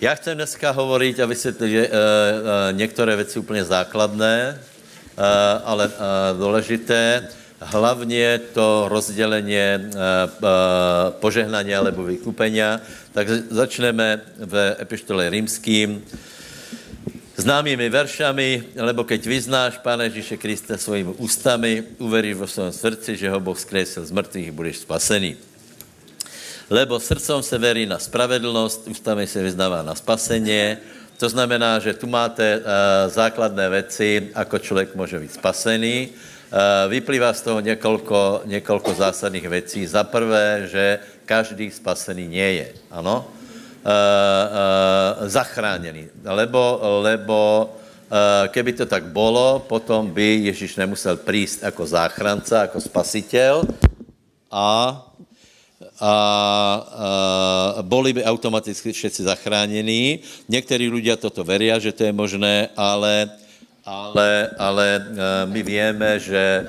Já chcem dneska hovoriť a vysvětlit uh, uh, některé věci úplně základné, uh, ale uh, důležité. Hlavně to rozdělení uh, uh, požehnání alebo vykupenia. Takže začneme v epištole rímským známými veršami, lebo keď vyznáš Pána Ježíše Krista svojimi ústami, uveríš vo svém srdci, že ho Boh skresil z mrtvých, budeš spasený. Lebo srdcom se verí na spravedlnost, ústami se vyznává na spasení. To znamená, že tu máte uh, základné věci, ako člověk může být spasený. Uh, vyplývá z toho několiko, několiko zásadních věcí. Za prvé, že každý spasený nie je. Ano? Uh, uh, zachráněný. Lebo, lebo uh, keby to tak bolo, potom by Ježíš nemusel prísť jako záchranca, jako spasitel a a, a boli by automaticky všetci zachránění. Někteří lidé toto veria, že to je možné, ale, ale, ale my víme, že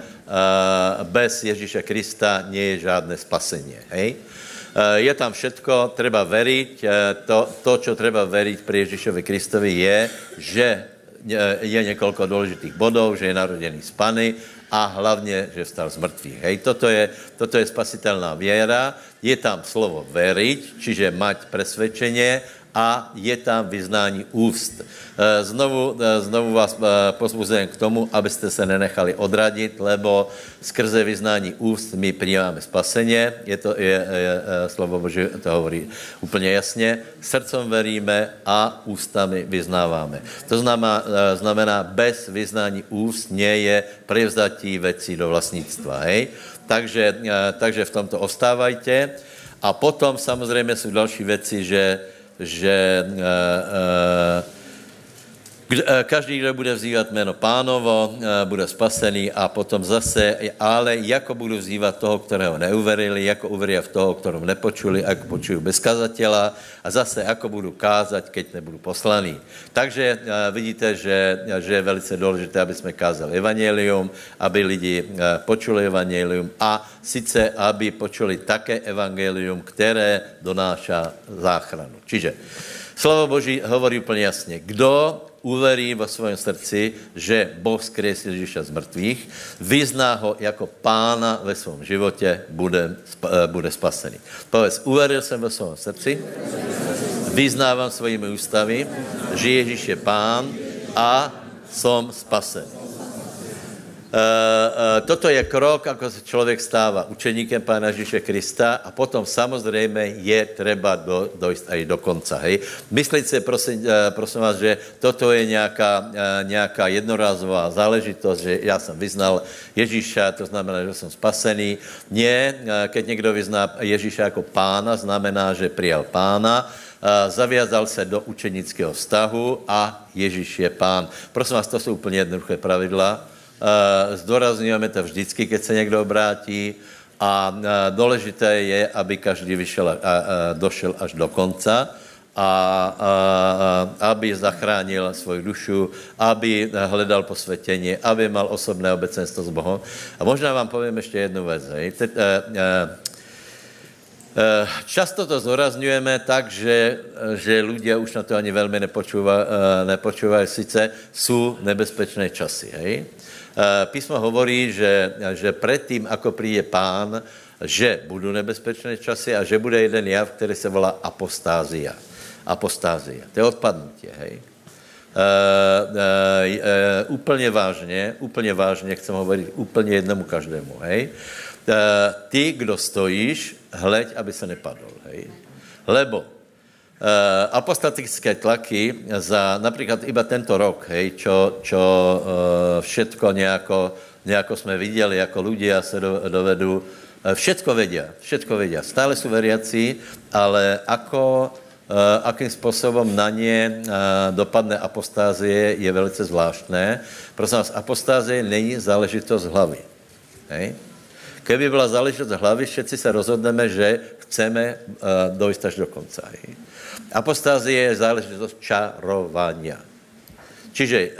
bez Ježíše Krista nie je žádné spasení. Hej? Je tam všetko, treba veriť. To, to čo treba veriť pri Ježíšovi Kristovi je, že je několik důležitých bodů, že je narodený z Pany, a hlavně, že vstal z mrtvých. Hej, toto je, toto je spasitelná věra, je tam slovo veriť, čiže mať presvedčenie a je tam vyznání úst. Eh, znovu, eh, znovu vás eh, pozbuzujem k tomu, abyste se nenechali odradit, lebo skrze vyznání úst my přijímáme spaseně. Je to, je, je, slovo Boží to hovorí úplně jasně. Srdcom veríme a ústami vyznáváme. To znamená, znamená bez vyznání úst nie je prevzatí věcí do vlastnictva. Hej? Takže, takže v tomto ostávajte. A potom samozřejmě jsou další věci, že že uh, uh, Každý, kdo bude vzývat jméno pánovo, bude spasený a potom zase, ale jako budu vzývat toho, kterého neuverili, jako uverí v toho, kterého nepočuli, jako počuju bez kazatela a zase jako budu kázat, keď nebudu poslaný. Takže vidíte, že, že je velice důležité, aby jsme kázali evangelium, aby lidi počuli evangelium a sice, aby počuli také evangelium, které donáša záchranu. Čiže slovo Boží hovorí úplně jasně. Kdo uverí vo svém srdci, že Boh zkresil Ježíša z mrtvých, vyzná ho jako pána ve svém životě, bude, eh, bude spasený. Povedz, uveril jsem ve svém srdci, vyznávám svými ústavy, že Ježíš je pán a som spasen. Uh, uh, toto je krok, ako se člověk stává učeníkem Pána Ježíše Krista a potom samozřejmě je třeba do, dojít aj do konca. Hej? Myslíte si, prosím, uh, prosím vás, že toto je nějaká, nějaká jednorázová záležitost, že já jsem vyznal Ježíša, to znamená, že jsem spasený. Nie, keď někdo vyzná Ježíša jako pána, znamená, že přijal pána, zaviazal se do učenického vztahu a Ježíš je pán. Prosím vás, to jsou úplně jednoduché pravidla Eh, zdůrazňujeme to vždycky, keď se někdo obrátí a eh, důležité je, aby každý vyšel a, došel až do konca a, a, aby zachránil svoji dušu, aby hledal posvětění, aby mal osobné obecenstvo s Bohem. A možná vám povím ještě jednu věc. Te, Často to zorazňujeme tak, že, že lidé už na to ani velmi nepočúvají, sice jsou nebezpečné časy. Hej? Eh, písmo hovorí, že, že předtím, ako přijde pán, že budou nebezpečné časy a že bude jeden jav, který se volá apostázia. Apostázia. To je odpadnutí, hej. Uh, uh, uh, úplně vážně, úplně vážně chcem hovorit úplně jednomu každému, hej. Uh, ty, kdo stojíš, hleď, aby se nepadl, hej. Lebo apostatické tlaky za například iba tento rok, hej, čo, čo uh, všetko nejako, nejako jsme viděli, jako ľudia se do, dovedou, uh, všetko vedia, všetko vedia. Stále jsou veriaci, ale ako, akým způsobem na ně dopadne apostázie je velice zvláštné. Prosím vás, apostázie není záležitost hlavy. Hej? Keby byla záležitost hlavy, všetci se rozhodneme, že chceme dojít až do konce. Hej? Apostázie je záležitost čarovania. Čiže uh,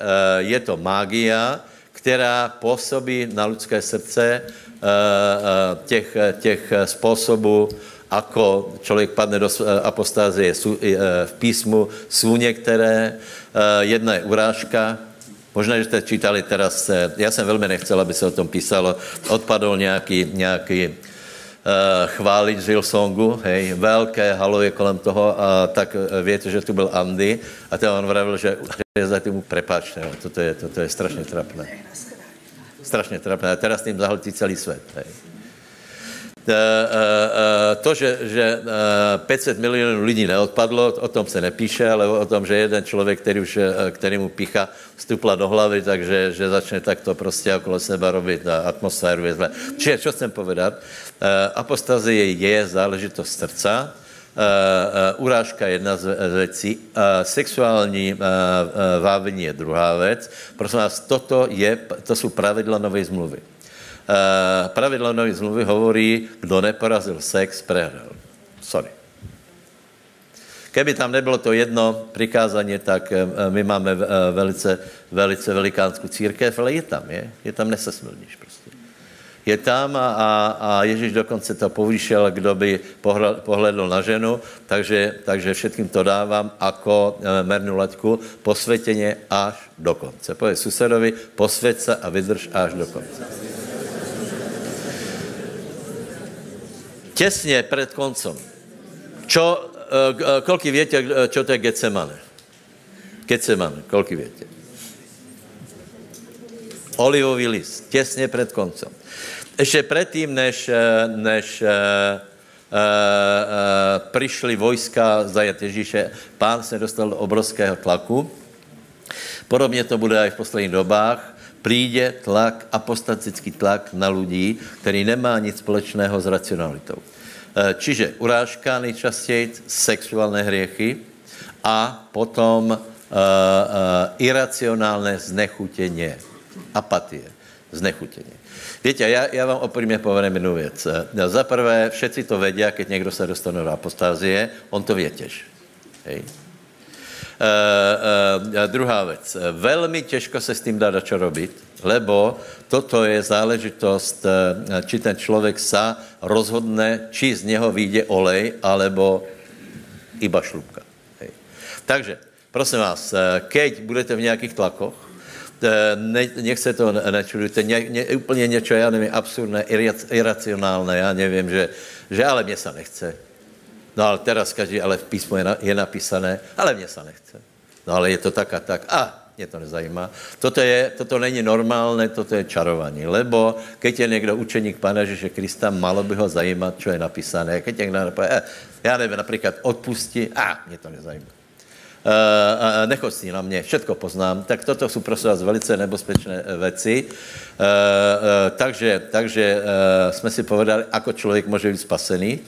je to mágia, která působí na lidské srdce uh, uh, těch, těch způsobů, ako člověk padne do apostázie v písmu, jsou některé, jedna je urážka, Možná, že jste čítali teraz, já jsem velmi nechcel, aby se o tom písalo, odpadl nějaký, nějaký chválič z Hillsongu, hej, velké halo je kolem toho, a tak uh, víte, že tu byl Andy a ten on vravil, že, že za tím prepáčte, jo, toto je, toto je strašně trapné. Strašně trapné. A teraz tím zahltí celý svět. Hej. Eh, to, že, že 500 milionů lidí neodpadlo, o tom se nepíše, ale o tom, že jeden člověk, který, už, který mu pícha, vstupla do hlavy, takže že začne takto prostě okolo seba robit atmosféru. Čiže, co chcem povedat? Apostazie je záležitost srdca, urážka je jedna z věcí, sexuální vávení je druhá věc. Prosím vás, toto je, to jsou pravidla nové zmluvy. Pravidla nové zmluvy hovorí, kdo neporazil sex, prehrál. Sorry. Keby tam nebylo to jedno přikázání, tak my máme velice, velice velikánskou církev, ale je tam, je? Je tam nesesmilníš prostě je tam a, a, a Ježíš dokonce to povýšel, kdo by pohledl na ženu, takže, takže všetkým to dávám jako mernou laťku, posvětěně až do konce. Povedz susedovi, posvěť se a vydrž až do konce. Těsně před koncem. Čo, e, koľko větě, čo to je Getsemane? Getsemane, koľko větě? Olivový list, těsně před koncem. Ještě předtím, než, eh, než uh, uh, přišli vojska zajet Ježíše, pán se dostal do obrovského tlaku. Podobně to bude i v posledních dobách. Přijde tlak, apostatický tlak na lidí, který nemá nic společného s racionalitou. Čiže urážka nejčastěji, sexuální hriechy a potom uh, uh, iracionálné znechutěně, apatie, znechutěně. Víte, já, já vám opřímně povím jednu věc. Za prvé, všetci to vědí, keď někdo se dostane do apostázie, on to větěž. Hej. Uh, druhá věc. Velmi těžko se s tím dá čo robit, lebo toto je záležitost, uh, či ten člověk sa rozhodne, či z něho vyjde olej, alebo iba šlubka. Hej. Takže, prosím vás, keď budete v nějakých tlakoch, ne, nech se to nečudujte, ně, ně, úplně něco, já nevím, absurdné, iracionálné, já nevím, že, že ale mě se nechce. No ale teraz každý, ale v písmu je, na, je napísané, ale mě se nechce. No ale je to tak a tak. A mě to nezajímá. Toto, je, toto není normálné, toto je čarování. Lebo keď je někdo učeník Pana Ježíše Krista, malo by ho zajímat, co je napísané. Keď někdo napoje, eh, já nevím, například odpustí, a mě to nezajímá uh, nechostí na mě, všetko poznám, tak toto jsou prostě vás velice nebezpečné eh, věci. Uh, uh, takže takže uh, jsme si povedali, ako člověk může být spasený,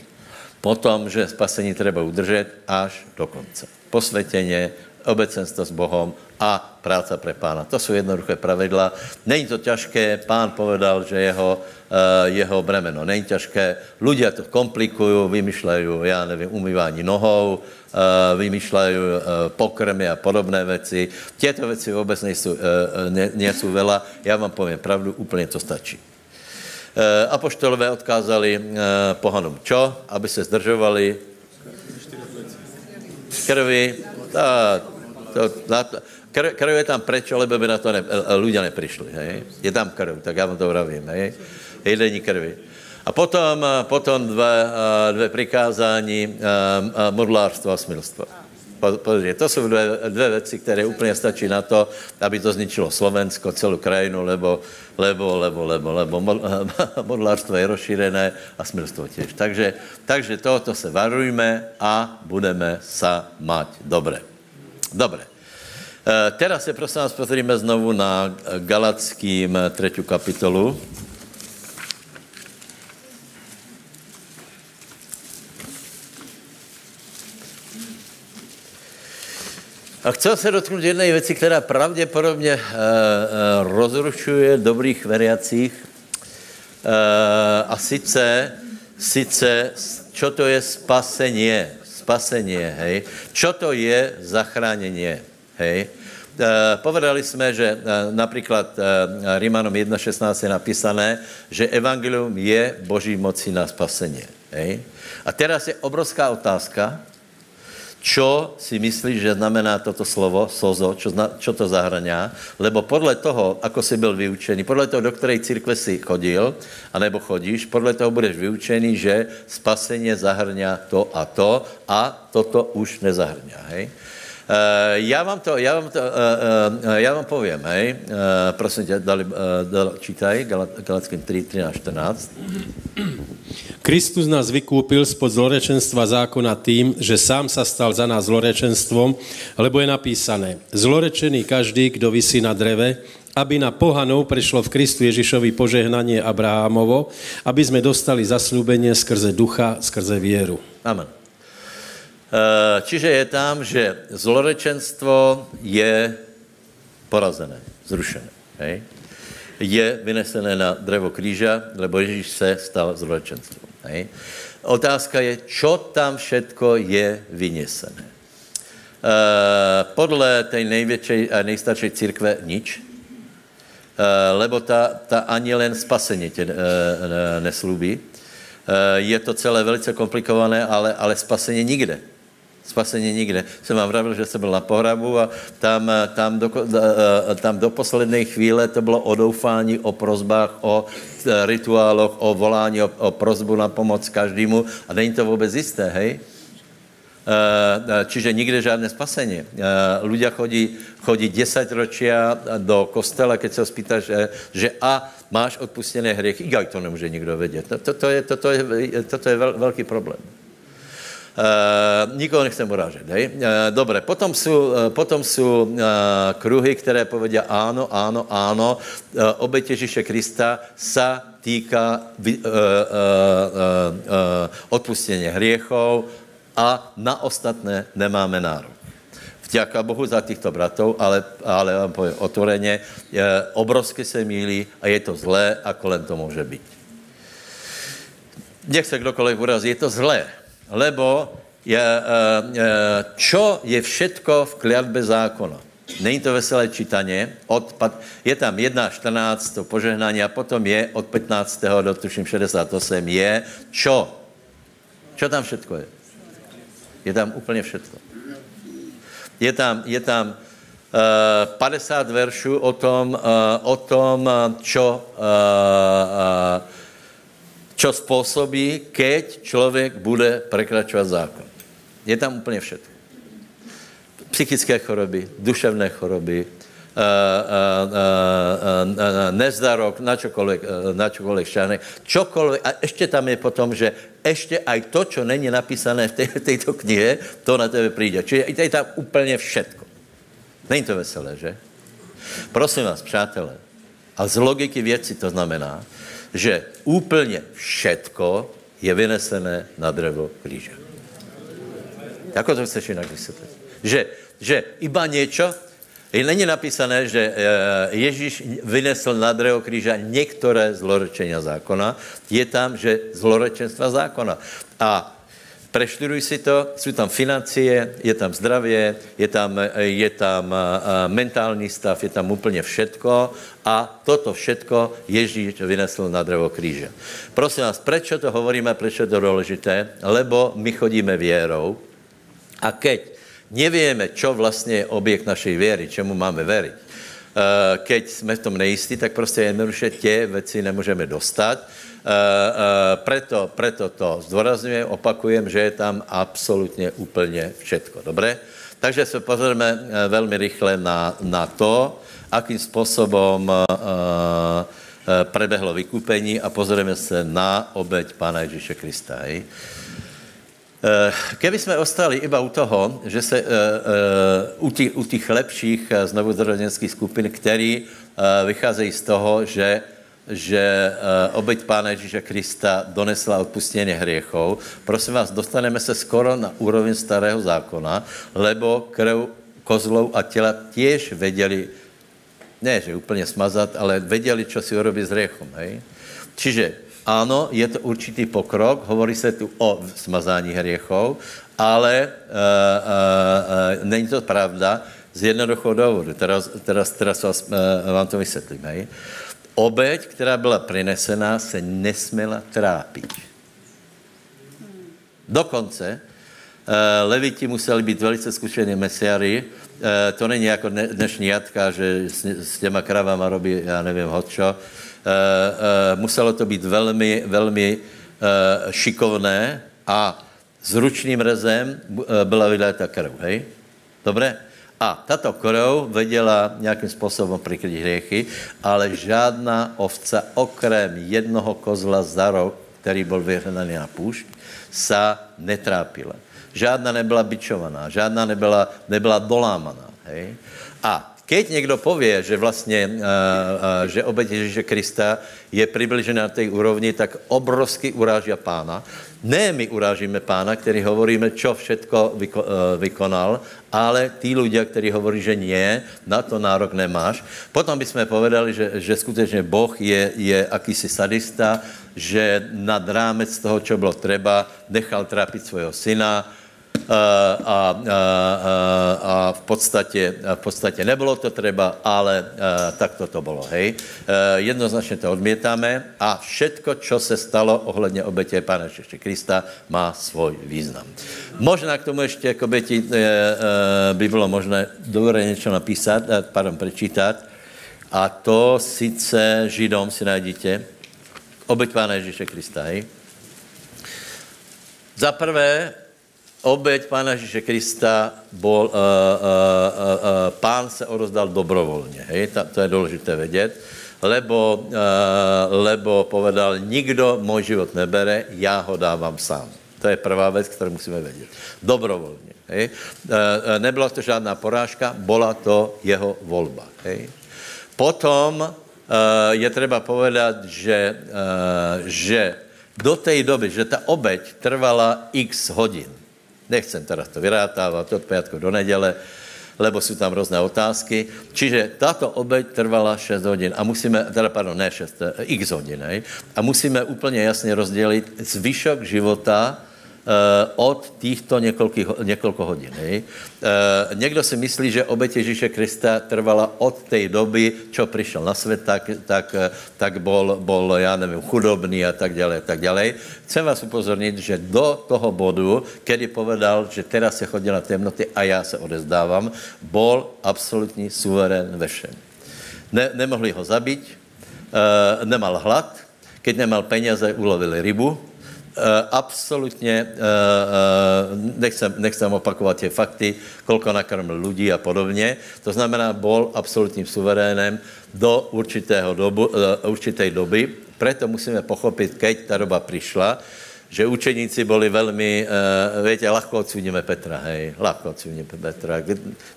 potom, že spasení treba udržet až do konce. Posvětěně, obecenstvo s Bohem a práca pre pána. To jsou jednoduché pravidla. Není to těžké, pán povedal, že jeho, uh, jeho bremeno není těžké. Ľudia to komplikují, vymýšlejí, já nevím, umývání nohou, uh, vymýšlejí uh, pokrmy a podobné věci. Těto věci vůbec nejsou, ne, nejsou vela. Já vám povím pravdu, úplně to stačí. Uh, apoštolové odkázali uh, pohanům čo? Aby se zdržovali krvi. A, to, na krv, krv je tam preč, lebo by na to ne, ľudia neprišli. Hej? Je tam krv, tak já vám to vravím. Hej? Jedení krvi. A potom, potom dve, dve přikázání modlárstva a smilstva. Pozrite, to jsou dvě, dvě věci, které úplně stačí na to, aby to zničilo Slovensko, celou krajinu, lebo, lebo, lebo, lebo, lebo modlárstvo je rozšírené a smilstvo těž. Takže, takže tohoto se varujme a budeme sa mať dobre. Dobre. E, teraz se prosím vás pozrime znovu na Galackým třetí kapitolu. A chci se dotknout jedné věci, která pravděpodobně e, rozrušuje dobrých veriacích. E, a sice, sice, čo to je spasení? Spasení, hej. Čo to je zachránění, hej. E, povedali jsme, že e, například e, Rímanom 1.16 je napísané, že evangelium je Boží moci na spasení. Hej? A teraz je obrovská otázka, čo si myslíš, že znamená toto slovo, sozo, čo, zna, čo to zahrania, lebo podle toho, ako si byl vyučený, podle toho, do ktorej církve si chodil, anebo chodíš, podle toho budeš vyučený, že spasenie zahrňa to a to a toto už nezahrňa, hej? Uh, já vám to, já vám to, uh, uh, já vám povím, hej, prosím tě, dali, dali, čítaj, Galackým 3, 13, 14. Kristus nás vykúpil spod zlorečenstva zákona tým, že sám sa stal za nás zlorečenstvom, lebo je napísané, zlorečený každý, kdo vysí na dreve, aby na pohanov prešlo v Kristu Ježišovi požehnanie Abrahamovo, aby sme dostali zaslúbenie skrze ducha, skrze vieru. Amen. Eh, čiže je tam, že zlorečenstvo je porazené, zrušené. Hej? Je vynesené na drevo kříža, lebo Ježíš se stal zlorečenstvom. Hej? Otázka je, čo tam všetko je vynesené. Uh, podle tej největšej a nejstaršej církve nič, uh, lebo ta, ta ani len spasení tě neslúbí. Uh, je to celé velice komplikované, ale, ale spasení nikde spasení nikde. Jsem vám vravil, že jsem byl na pohrabu a tam, tam, do, tam do poslední chvíle to bylo o doufání, o prozbách, o e, rituáloch, o volání, o, o prozbu na pomoc každému a není to vůbec jisté, hej? Čiže nikde žádné spasení. Ľudia chodí, chodí 10 ročia do kostela, keď se ho spýtaš, že, že a máš odpustené hriechy. I to nemůže nikdo vědět. Toto to je, toto je, toto je velký problém. Uh, nikoho nechcem urážet, hej? Uh, dobre, potom jsou, uh, potom jsou uh, kruhy, které povedia áno, áno, áno, obeť Ježíše Krista sa týká uh, uh, odpustení hriechov a na ostatné nemáme nárok. Vďaka Bohu za těchto bratov, ale, ale vám povím otvoreně, obrovsky se mílí a je to zlé, a kolem to může být. Nech se kdokoliv urazí, je to zlé lebo je, eh, eh, čo je všetko v kliatbe zákona. Není to veselé čítaně. Od, je tam 1.14 to požehnání a potom je od 15. do tuším 68 je čo? Čo tam všetko je? Je tam úplně všetko. Je tam, je tam uh, 50 veršů o tom, uh, o tom čo uh, uh, čo způsobí, keď člověk bude prekračovat zákon. Je tam úplně všechno. Psychické choroby, duševné choroby, Uh, uh, uh, uh, nezdarok, na uh, na čokoľvek šťastné. Čokoľvek, a ešte tam je potom, že ešte aj to, čo není napísané v tej, tejto knihe, to na tebe přijde. Čiže je tam úplně všetko. Není to veselé, že? Prosím vás, přátelé, a z logiky věci to znamená, že úplně všetko je vynesené na drevo kříže. Jako to chceš jinak vysvětlit? Že, že iba něco, není napísané, že eh, Ježíš vynesl na drevo kříže některé zlorečení zákona, je tam, že zlorečenstva zákona. A Preštuduj si to, jsou tam financie, je tam zdravě, je tam, je tam mentální stav, je tam úplně všetko a toto všetko Ježíš vynesl na drevo kříže. Prosím vás, proč to hovoríme, proč je to důležité? Lebo my chodíme věrou a keď nevieme, čo vlastně je objekt našej věry, čemu máme veriť, keď jsme v tom nejistí, tak prostě jednoduše tě věci nemůžeme dostat Eh, eh, preto, preto to zdůrazňujem, opakujem, že je tam absolutně úplně všetko. Dobré? Takže se pozrieme eh, velmi rychle na, na to, akým způsobem prebehlo vykupení a pozrieme se na obeď Pána Ježíše Krista. Hej? Keby jsme ostali iba u toho, že se u těch, u těch lepších znovuzrozenských skupin, který vycházejí z toho, že že uh, obeď Pána Ježíša Krista donesla odpustění hriechov. Prosím vás, dostaneme se skoro na úroveň starého zákona, lebo krv kozlov a těla těž věděli, ne, že úplně smazat, ale věděli, co si urobí s hriechom. Hej? Čiže ano, je to určitý pokrok, hovorí se tu o smazání hriechov, ale uh, uh, uh, není to pravda z jednoduchého důvodu. Teraz, teraz, teraz vás, uh, vám to vysvětlím. Hej? Obeď, která byla prinesená, se nesměla trápit. Dokonce Eh, Leviti museli být velice zkušení mesiary. Eh, to není jako dnešní jatka, že s, těma kravama robí, já nevím, hodčo. Eh, muselo to být velmi, velmi šikovné a s ručným rezem byla vydáta krv, hej? Dobré? A tato krv věděla nějakým způsobem prikryt hriechy, ale žádná ovca, okrem jednoho kozla za rok, který byl vyhnaný na půšť, sa netrápila. Žádná nebyla bičovaná, žádná nebyla, nebyla dolámaná. Hej? A keď někdo pově, že vlastně, uh, uh, že obeť Ježíše Krista je přibližená na té úrovni, tak obrovsky uráží pána. Ne my urážíme pána, který hovoríme, čo všetko vyko, uh, vykonal, ale tí ľudia, kteří hovorí, že nie, na to nárok nemáš. Potom bychom povedali, že, že skutečně Boh je, je akýsi sadista, že nad rámec toho, čo bylo treba, nechal trápit svého syna, a, a, a, a v, podstatě, v podstatě nebylo to třeba, ale tak to to bylo, hej. Jednoznačně to odmítáme a všetko, co se stalo ohledně obětě Pána Ježíše Krista, má svůj význam. Možná k tomu ještě k oběti e, e, by bylo možné dobře něco napísat, pardon, prečítat. A to sice Židom si najdíte, oběť Pána Ježíše Krista, hej. Za prvé, Obeď Pána Ježíše Krista, bol, uh, uh, uh, uh, pán se odozdal dobrovolně. Hej? Ta, to je důležité vědět. Lebo, uh, lebo povedal, nikdo můj život nebere, já ho dávám sám. To je prvá věc, kterou musíme vědět. Dobrovolně. Hej? Nebyla to žádná porážka, byla to jeho volba. Hej? Potom uh, je třeba povedat, že, uh, že do té doby, že ta obeď trvala x hodin, Nechcem teda to vyrátávat od pětku do neděle, lebo jsou tam různé otázky. Čiže tato obeď trvala 6 hodin a musíme, teda pardon, ne 6, eh, x hodin, hej, a musíme úplně jasně rozdělit zvyšok života od těchto několik hodin. Hej. Eh, někdo si myslí, že oběť Ježíše Krista trvala od té doby, čo přišel na svět, tak, tak, tak bol, bol, já nevím, chudobný a tak dále, tak dále. Chcem vás upozornit, že do toho bodu, kedy povedal, že teraz se chodí na temnoty a já se odezdávám, bol absolutní suverén ve všem. Ne, nemohli ho zabít, e, nemal hlad, keď nemal peněze, ulovili rybu, Eh, absolutně, eh, eh, nechcem, nechcem opakovat tě fakty, kolko nakrmil lidí a podobně. To znamená, bol absolutním suverénem do určitého dobu, určité doby. Proto musíme pochopit, keď ta doba přišla, že učeníci byli velmi, uh, víte, lahko odsudíme Petra, hej, lahko odsudíme Petra.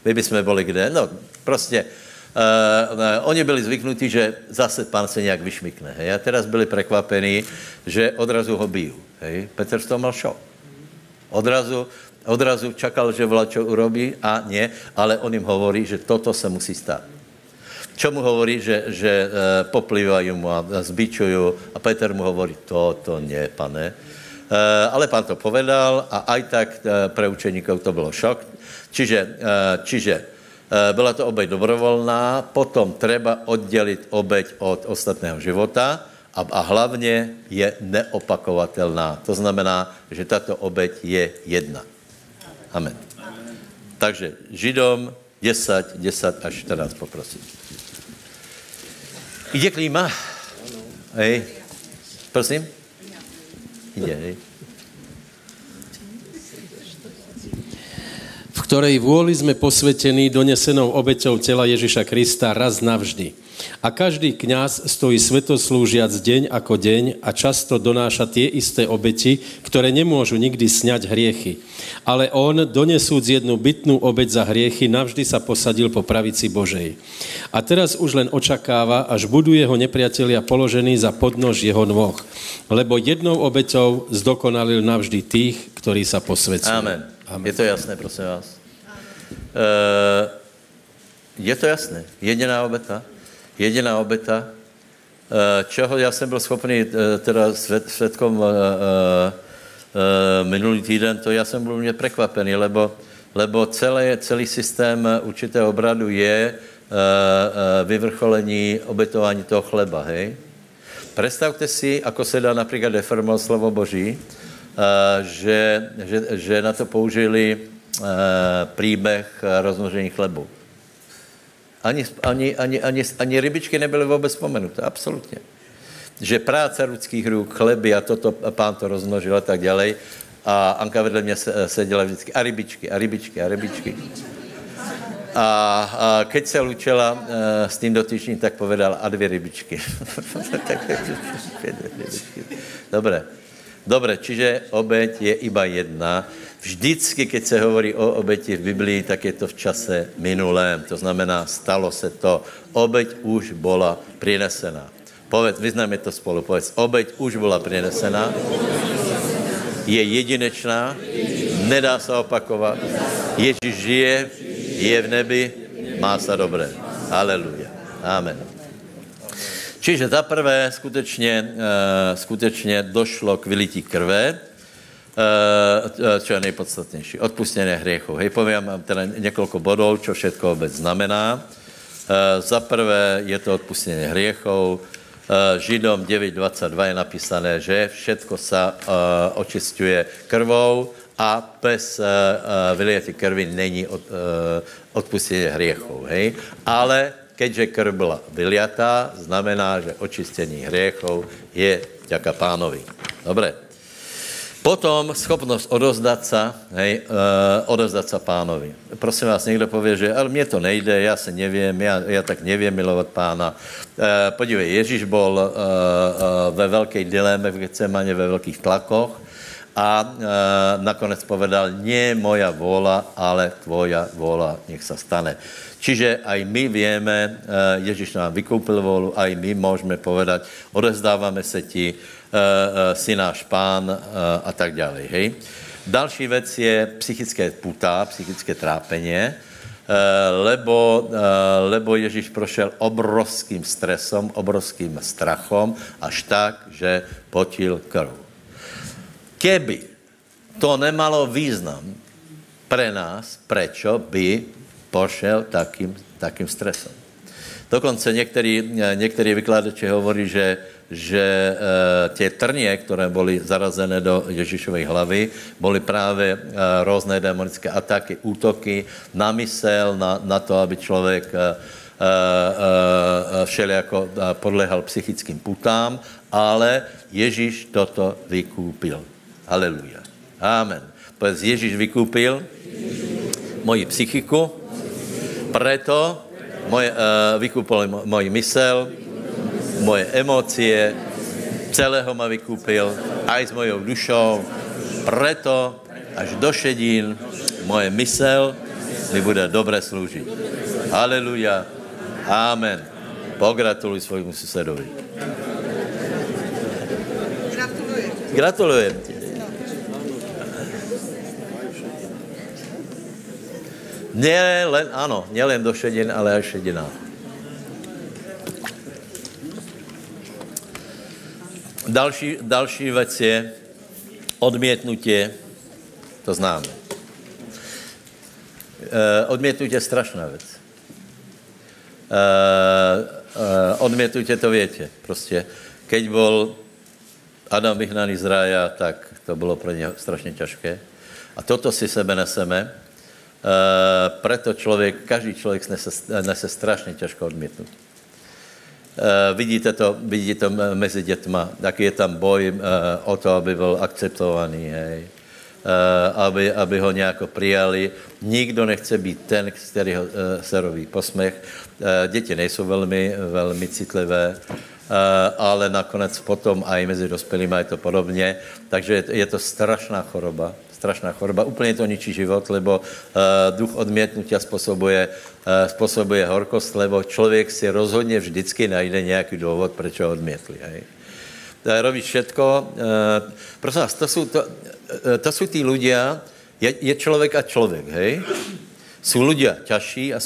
My bychom byli kde? No, prostě Uh, oni byli zvyknutí, že zase pán se nějak vyšmikne. Hej? A teraz byli překvapení, že odrazu ho bijú. Hej? Petr z toho mal šok. Odrazu, odrazu čakal, že vlačo urobí a nie, ale on jim hovorí, že toto se musí stát. Čo mu hovorí, že, že uh, poplývají mu a zbičují a Petr mu hovorí, toto nie, pane. Uh, ale pán to povedal a aj tak uh, pre učeníkov to bylo šok. Čiže, uh, čiže Eh, byla to obeď dobrovolná, potom treba oddělit obeď od ostatného života a, a hlavně je neopakovatelná. To znamená, že tato obeď je jedna. Amen. Takže Židom 10, 10 až 14 poprosím. Jde klíma? Hej. Prosím? Jde, hej. Ktorej vôli sme posvetení donesenou obeťou tela Ježiša Krista raz navždy. A každý kňaz stojí svetoslúžiac deň ako deň a často donáša tie isté obeti, ktoré nemôžu nikdy sňať hriechy. Ale on, donesúc jednu bytnú obeť za hriechy, navždy sa posadil po pravici Božej. A teraz už len očakáva, až budú jeho nepriatelia položení za podnož jeho nôh. Lebo jednou obeťou zdokonalil navždy tých, ktorí sa posvedcujú. Amen. Amen. Je to jasné, prosím vás. Eh, je to jasné. Jediná obeta. Jediná obeta. Eh, čeho já jsem byl schopný eh, teda svědkom minulý týden, to já jsem byl mě překvapený, lebo, lebo celý, celý systém určitého obradu je vyvrcholení obetování toho chleba, hej? Představte si, ako se dá například deformovat slovo Boží, že, že, že na to použili příběh rozmnožení chlebu. Ani, ani, ani, ani, ani rybičky nebyly vůbec vzpomenuté, absolutně. Že práce lidských ruk, chleby a toto, a pán to rozmnožil a tak dále. A Anka vedle mě seděla vždycky, a rybičky, a rybičky, a rybičky. A, a keď se lučila uh, s tím dotyčným, tak povedal a dvě rybičky. Dobré. Dobré, čiže obeď je iba jedna. Vždycky, keď se hovorí o obeti v Biblii, tak je to v čase minulém. To znamená, stalo se to. Obeď už byla přinesená. Povedz, vyznáme to spolu, povedz, obeď už byla přinesená. Je jedinečná, nedá se opakovat. Ježíš žije, je v nebi, má se dobré. Aleluja. Amen. Čiže za prvé skutečně, uh, skutečně došlo k vylití krve, čo je nejpodstatnější. Odpustěné hriechů. Hej, povím vám teda několik bodů, čo všetko vůbec znamená. Uh, za prvé je to odpustěné hriechů. Uh, Židom 9.22 je napísané, že všetko se očistuje krvou a bez vylijetí krvi není od, odpustění hriechů. Hej? Ale keďže krv byla vyliatá, znamená, že očistění hriechov je ďaká pánovi. Dobré. Potom schopnost odozdat se, hej, uh, odozdat se pánovi. Prosím vás, někdo pově, že ale mě to nejde, já se nevím, já, já tak nevím milovat pána. Uh, podívej, Ježíš byl uh, uh, ve velké dileme v Gecemaně, ve velkých tlakoch a uh, nakonec povedal, nie moja vůla, ale tvoja vůla, nech se stane. Čiže aj my víme, eh, Ježíš nám vykoupil volu, aj my můžeme povedať, odezdáváme se ti, eh, eh, si náš pán a tak dále. Hej? Další věc je psychické putá, psychické trápení, lebo, lebo Ježíš prošel obrovským stresom, obrovským strachom, až tak, že potil krv. Keby to nemalo význam pre nás, prečo by pošel takým, takým stresem. Dokonce některý, některý vykladači hovorí, že, že e, tě trnie, které byly zarazené do Ježíšovej hlavy, byly právě e, různé demonické ataky, útoky na mysel, na, na to, aby člověk všelijako podlehal psychickým putám, ale Ježíš toto vykúpil. Aleluja. Amen. Povedz, Ježíš vykúpil moji psychiku, preto moje, vykúpil můj mysel, moje emócie, celého ma vykúpil, aj s mojou dušou. Preto až do šedín moje mysel mi bude dobře sloužit. Haleluja. Amen. Pogratuluj svojmu susedovi. Gratulujem. Gratulujem ti. Ne len, ano, len do šedin, ale až šedina. Další, další věc je odmětnutě, to známe. E, odmětnutě je strašná věc. E, e, odmětnutě to větě. Prostě, keď byl Adam vyhnaný z rája, tak to bylo pro ně strašně těžké. A toto si sebe neseme Eh, preto člověk, každý člověk nese, nese strašně těžko odmítnout. Uh, vidíte to, vidíte to mezi dětma, jaký je tam boj uh, o to, aby byl akceptovaný, hej. Uh, aby, aby ho nějak přijali. Nikdo nechce být ten, který ho, se roví posmech. Děti nejsou velmi, velmi citlivé, ale nakonec potom i mezi dospělými je to podobně. Takže je, je to strašná choroba strašná choroba. Úplně to ničí život, lebo uh, duch odmětnutia způsobuje, uh, způsobuje horkost, lebo člověk si rozhodně vždycky najde nějaký důvod, proč ho odmětli. Hej. Uh, robí všetko. Uh, prosím vás, to jsou, to, to jsou tí ľudia, je, je člověk a člověk, hej? Jsou lidé těžší a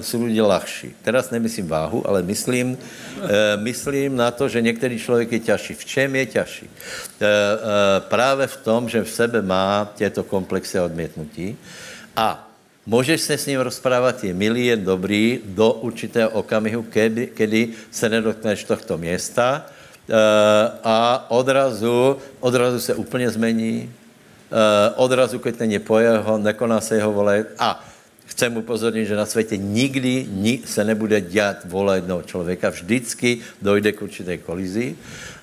jsou, lidé lehší. Teraz nemyslím váhu, ale myslím, e, myslím na to, že některý člověk je těžší. V čem je těžší? E, e, právě v tom, že v sebe má těto komplexy odmětnutí a Můžeš se s ním rozprávat, je milý, je dobrý do určitého okamihu, kedy, kedy se nedotkneš tohto města a odrazu, odrazu se úplně zmení, odrazu, keď není po jeho, nekoná se jeho vole a Chcem upozornit, že na světě nikdy se nebude dělat vole jednoho člověka, vždycky dojde k určité kolizi.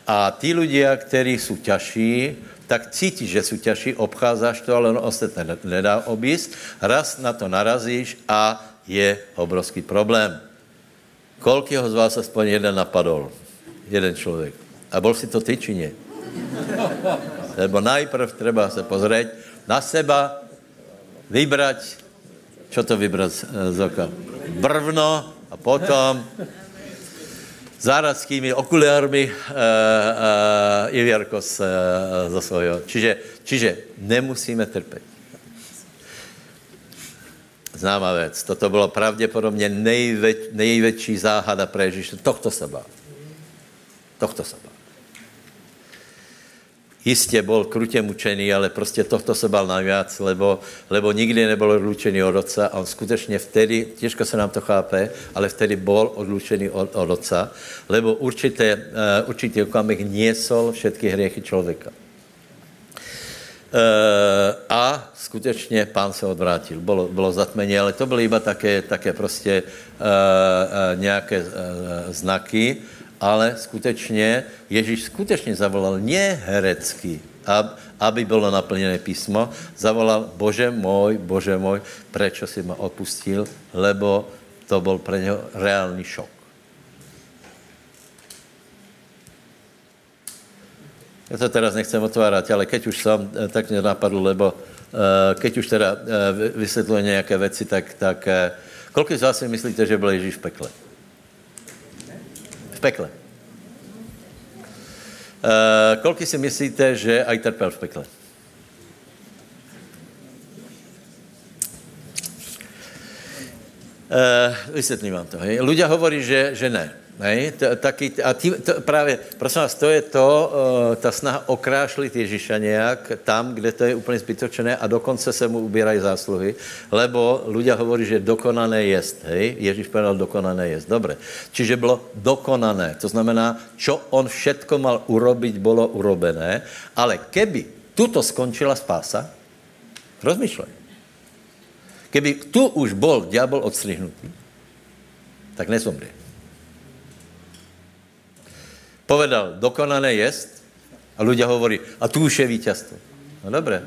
A ty lidé, kteří jsou těžší, tak cítíš, že jsou těžší, obcházíš to, ale ono ostatné nedá objíst. Raz na to narazíš a je obrovský problém. Kolikého z vás aspoň jeden napadol? Jeden člověk. A byl si to ty, či nie? Lebo najprv treba se pozrieť na seba, vybrať Čo to vybrat z oka? Brvno a potom záradskými okuliármi uh, uh, Iviarko z, uh, zo svojho. Čiže, čiže nemusíme trpět. Známá věc. Toto bylo pravděpodobně nejveč, největší záhada pro Ježíše. Tohto se bál. Tohto se bál. Jistě byl krutě mučený, ale prostě tohto se bal najviac, lebo, lebo nikdy nebyl odlučený od otca a on skutečně vtedy, těžko se nám to chápe, ale vtedy byl odlučený od, od otca, lebo určité, uh, určitý okamih niesol všetky hriechy člověka. Uh, a skutečně pán se odvrátil. Bylo, bylo zatmení, ale to byly iba také, také prostě uh, uh, nějaké uh, znaky, ale skutečně Ježíš skutečně zavolal nie herecky, aby bylo naplněné písmo, zavolal, Bože můj, Bože můj, prečo si ma opustil, lebo to byl pro něho reálný šok. Já to teraz nechcem otvárat, ale keď už jsem, eh, tak mě napadlo, lebo eh, keď už teda eh, vysvětluje nějaké věci, tak, tak kolik z vás si myslíte, že byl Ježíš v pekle? V pekle. Uh, kolik si myslíte, že aj trpěl v pekle? Uh, vysvětlím vám to. Hej. Ľudia hovorí, že, že ne. Hej, to, taky, a tí, to, právě, prosím vás, to je to, uh, ta snaha okrášlit Ježíša nějak tam, kde to je úplně zbytočné a dokonce se mu ubírají zásluhy, lebo ľudia hovorí, že dokonané jest, hej, Ježíš povedal dokonané jest, dobre. Čiže bylo dokonané, to znamená, čo on všetko mal urobiť, bylo urobené, ale keby tuto skončila spása, rozmýšlej. Keby tu už bol diabol odstrihnutý, tak nezomrie. Povedal, dokonané jest. A ľudia hovorí, a tu už je vítězstvo. No dobré,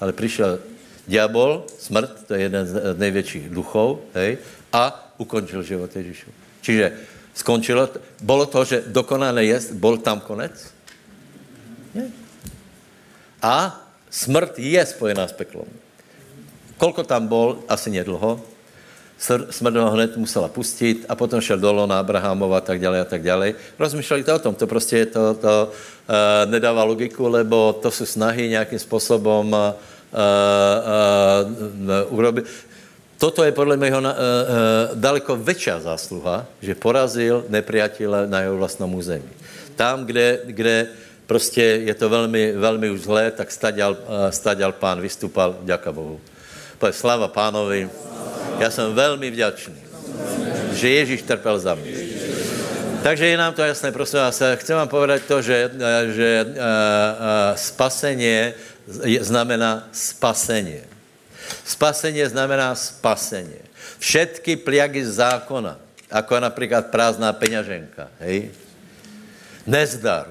ale přišel diabol, smrt, to je jeden z největších duchov, hej, a ukončil život Ježíšu. Čiže skončilo, bylo to, že dokonané jest, byl tam konec? Nie. A smrt je spojená s peklom. Kolko tam byl? Asi nedlho smrt ho hned musela pustit a potom šel dolo na Abrahamova a tak dále a tak dále. Rozmýšleli to o tom, to prostě to, to uh, nedává logiku, lebo to jsou snahy nějakým způsobem uh, uh, uh, urobit. Toto je podle mého uh, uh, daleko větší zásluha, že porazil nepriatele na jeho vlastnom území. Tam, kde, kde prostě je to velmi, velmi už zlé, tak staďal, uh, staďal pán vystupal, děka Bohu. Slava pánovi. Já jsem velmi vděčný, že Ježíš trpěl za mě. Takže je nám to jasné, prosím vás. Chci vám povedať to, že, že uh, uh, spasení znamená spasení. Spasení znamená spasení. Všetky pliagy zákona, jako například prázdná peňaženka, hej? nezdar,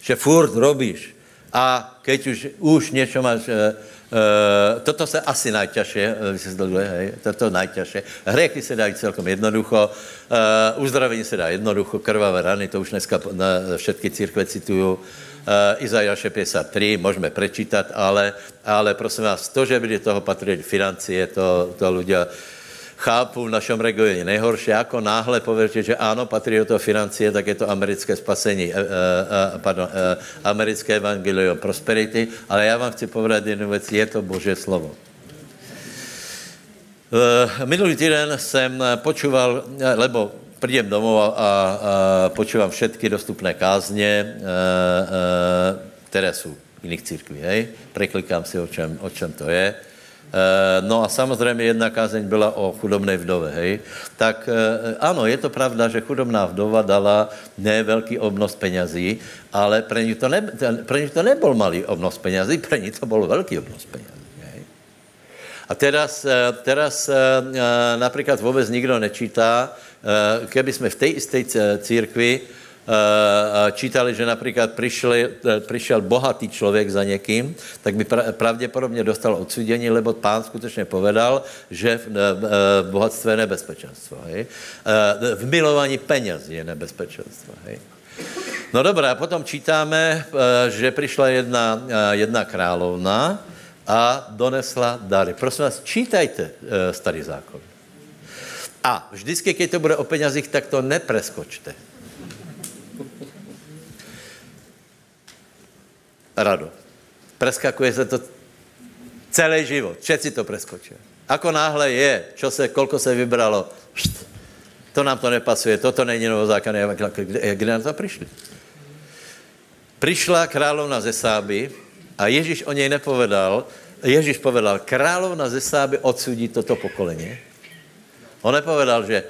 že furt robíš a keď už, už něco máš, uh, Uh, toto se asi najťažšie uh, vysvětluje, hej, toto najťažšie. Hriechy se dají celkom jednoducho, uh, uzdravení se dá jednoducho, krvavé rany, to už dneska na všetky církve citují, uh, Izajaše 53, můžeme prečítat, ale, ale prosím vás, to, že by toho patří financie, to, to ľudia, chápu v našem regionu nejhorší, jako náhle pověřit, že ano, patří toho financie, tak je to americké spasení, eh, eh, pardon, eh, americké evangelium prosperity, ale já vám chci povedat jednu věc, je to Boží slovo. Minulý týden jsem počúval, lebo přijdem domov a, a počúvam všetky dostupné kázně, které jsou jiných církví, hej? Preklikám si, o čem, o čem to je No a samozřejmě jedna kázeň byla o chudobné vdove, hej. Tak ano, je to pravda, že chudobná vdova dala ne velký obnos penězí, ale pro ní to, ne, pro to nebyl malý obnos penězí, pro ní to byl velký obnos penězí. Hej. A teraz, teraz například vůbec nikdo nečítá, keby jsme v té isté církvi Eh, čítali, že například přišli, eh, přišel bohatý člověk za někým, tak by pravděpodobně dostal odsudění, lebo pán skutečně povedal, že eh, bohatství je nebezpečenstvo. Hej? V milování peněz je nebezpečenstvo. Hej? No dobré, a potom čítáme, že přišla jedna, jedna královna a donesla dary. Prosím vás, čítajte starý zákon. A vždycky, když to bude o penězích, tak to nepreskočte. Rado. Preskakuje se to celý život. Všetci to preskočí. Ako náhle je, čo se, kolko se vybralo, to nám to nepasuje, toto není novozákonné. Kde, kde na to přišli? Přišla královna ze Sáby a Ježíš o něj nepovedal, Ježíš povedal, královna ze Sáby odsudí toto pokolení. On nepovedal, že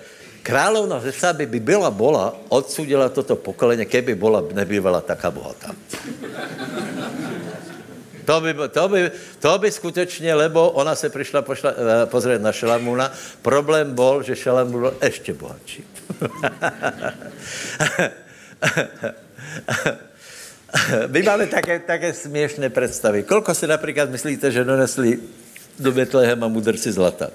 královna ze Sáby by byla bola, odsudila toto pokolení, keby bola nebývala taká bohatá. To by, to, by, to by skutečně, lebo ona se přišla pošla, eh, pozrieť na Šalamuna. Problém byl, že Šalamun byl ještě bohatší. My máme také, také směšné představy. Kolko si například myslíte, že donesli do Betlehema mudrci zlata?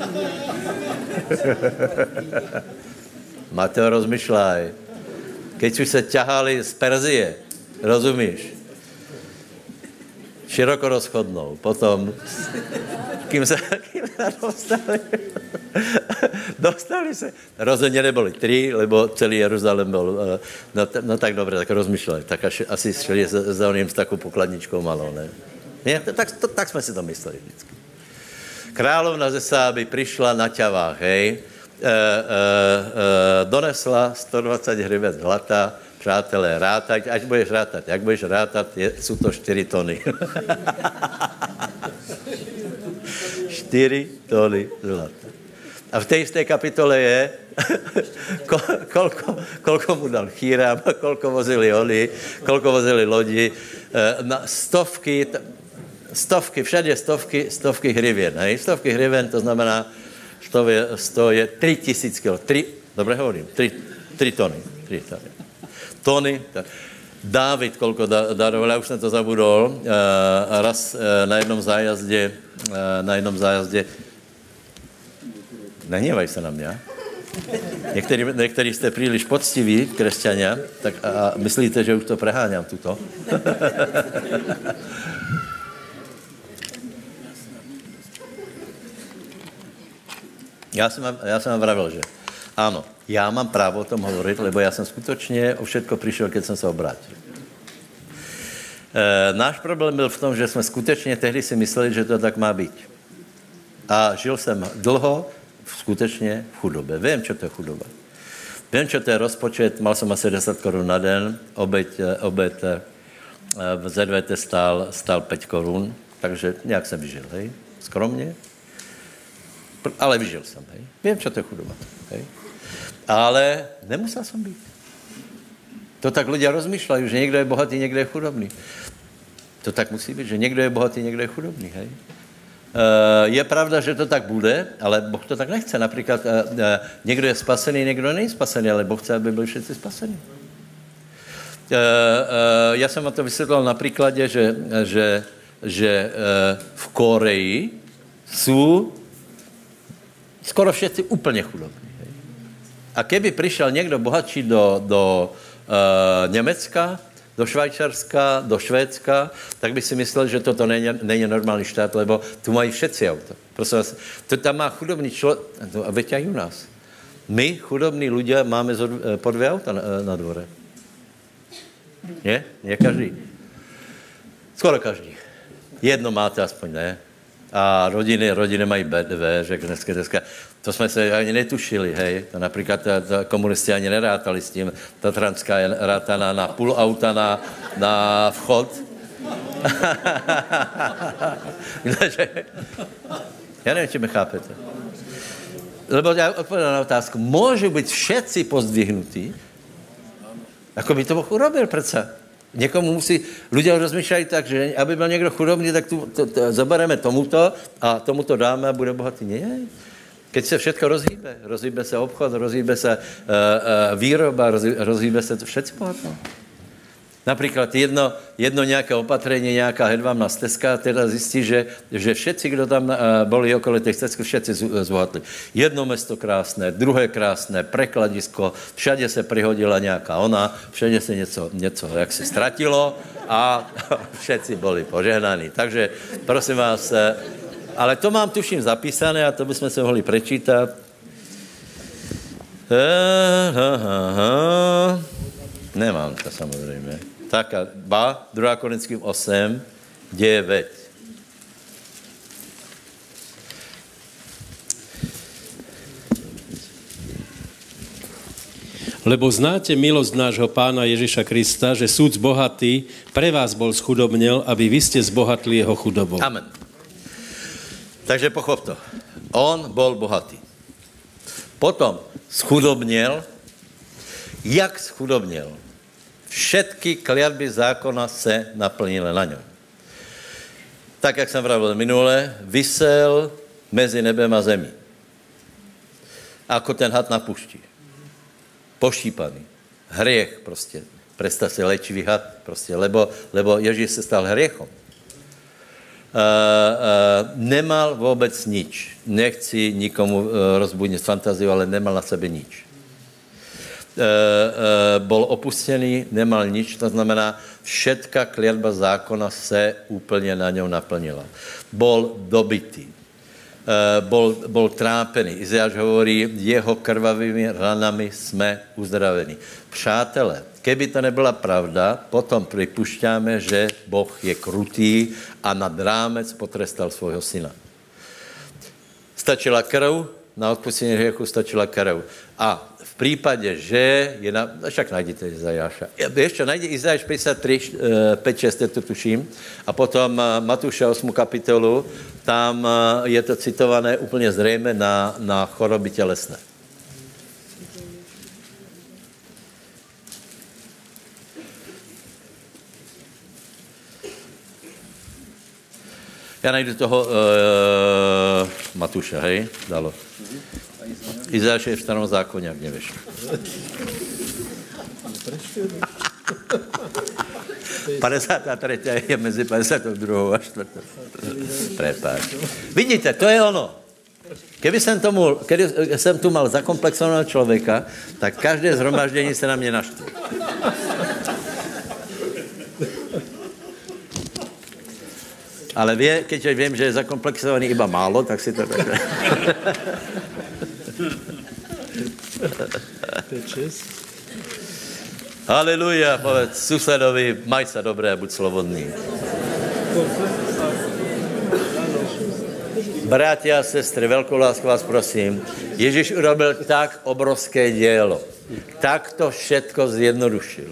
Mateo, rozmyšlaj. Keď už se ťahali z Perzie, rozumíš? Široko rozchodnou. Potom, kým se, kým se dostali, dostali se. Rozhodně nebyli tři, lebo celý Jeruzalém byl. Eh, no, no tak dobře, tak rozmýšleli. Tak až, asi šli za oním s takovou pokladničkou malou, ne? ne? Tak, to, tak jsme si to mysleli vždycky. Královna ze Sáby přišla na ťavách, hej, e, e, e, donesla 120 hrybec zlata, přátelé, rátať, až budeš rátat, jak budeš rátat, je, jsou to 4 tony. 4 tony zlata. A v té jisté kapitole je, kolko, kolko mu dal chýram, kolko vozili oni, kolko vozili lodi, na stovky, stovky, všade stovky, stovky hryvěn. Hej? Stovky hryvěn, to znamená, to je, to je 3 tisíc kilo. Tři, dobře hovorím, 3, 3 tony. 3 tony. Tony. Tak. Dávid, kolko daroval, já už jsem to zabudol, uh, raz uh, na jednom zájazdě, uh, na jednom zájazdě, nehněvaj se na mě, Některý, některý jste příliš poctiví, křesťania, tak a, a myslíte, že už to preháňám tuto. Já jsem, já jsem vám vravil, že ano, já mám právo o tom hovorit, lebo já jsem skutečně o všetko přišel, když jsem se obrátil. E, náš problém byl v tom, že jsme skutečně tehdy si mysleli, že to tak má být. A žil jsem dlho skutečně v chudobě. Vím, co to je chudoba. Vím, co to je rozpočet, mal jsem asi 10 korun na den, oběd, oběd e, v ZVT stál, stál 5 korun, takže nějak jsem vyžil, hej, skromně, ale vyžil jsem, hej. Vím, co to je chudoba, hej. Ale nemusel jsem být. To tak lidé rozmýšlejí, že někdo je bohatý, někdo je chudobný. To tak musí být, že někdo je bohatý, někdo je chudobný, hej. Uh, je pravda, že to tak bude, ale Boh to tak nechce. Například uh, uh, někdo je spasený, někdo není spasený, ale Boh chce, aby byli všichni spasení. Já jsem vám to vysvětlil na příkladě, že, že, že v Koreji jsou skoro všetci úplně chudobní. A keby přišel někdo bohatší do, do uh, Německa, do Švajčarska, do Švédska, tak by si myslel, že toto není, není normální štát, lebo tu mají všetci auto. Prosím vás, to tam má chudobný člověk, no a veď u nás. My, chudobní lidé, máme eh, po dvě auta na, eh, na dvore. Ne? Ne každý. Skoro každý. Jedno máte aspoň, ne? A rodiny, rodiny mají BDV, že dneska, dneska, to jsme se ani netušili, hej, to například ta, ta komunisti ani nerátali s tím, ta transká je rátaná na půl auta na, na vchod, já nevím, či mě chápete. Lebo já odpovědám na otázku, můžu být všetci pozdvihnutí? Jako by to Boh urobil přece. Někomu musí, lidé rozmýšlejí tak, že aby byl někdo chudobný, tak tu, to, to, zabereme tomuto a tomuto dáme a bude bohatý. Ne. Keď se všetko rozhýbe, rozhýbe se obchod, rozhýbe se uh, uh, výroba, rozhýbe se to všetci bohatno. Například jedno, jedno nějaké opatrení, nějaká hedvábná stezka, teda zjistí, že, že všetci, kdo tam uh, byli okolo těch stezky, všetci zbohatli. Jedno město krásné, druhé krásné, prekladisko, všade se prihodila nějaká ona, všade se něco, něco jak se ztratilo a všetci byli požehnaní. Takže prosím vás, ale to mám tuším zapísané a to bychom se mohli prečítat. Nemám to samozřejmě. Tak a ba, 2 Korinským 8, 9. Lebo znáte milosť nášho pána Ježiša Krista, že súd bohatý pre vás bol schudobnil, aby vy ste zbohatli jeho chudobou. Amen. Takže pochop to. On byl bohatý. Potom schudobněl. Jak schudobněl? Všetky kliatby zákona se naplnily na něm. Tak, jak jsem pravil minule, vysel mezi nebem a zemí. Ako ten had na pušti. Pošípaný. Hriech prostě. Představ si léčivý had prostě, lebo, lebo Ježíš se stal hriechom. Uh, uh, nemal vůbec nič. Nechci nikomu uh, rozbudnit fantaziu, ale nemal na sebe nič. Uh, uh, bol opustený, nemal nič, to znamená, všetka kliatba zákona se úplně na něm naplnila. Bol dobitý, uh, bol, bol trápený. Izajáš hovorí, jeho krvavými ranami jsme uzdraveni. Přátelé, Keby to nebyla pravda, potom připušťáme, že Boh je krutý a nad rámec potrestal svého syna. Stačila krv, na odpustení hriechu stačila krv. A v případě, že je na... Však najdete Izajáša. Ještě najdi Izajáš 53, 5, 6, to tuším. A potom eh, Matúša 8 kapitolu, tam eh, je to citované úplně zřejmě na, na choroby tělesné. Já najdu toho uh, Matuša, hej, dalo. Izáš je v starom zákoně, jak nevíš. a třetí je mezi 52. a 4. Prepáč. Vidíte, to je ono. Keby jsem, tomu, keby jsem tu mal zakomplexovaného člověka, tak každé zhromaždění se na mě naštve. Ale vě, když vím, že je zakomplexovaný iba málo, tak si to takhle. Haleluja, povedz susedovi, maj se dobré, buď slobodný. Bratia a sestry, velkou lásku vás prosím. Ježíš urobil tak obrovské dělo. Tak to všetko zjednodušil,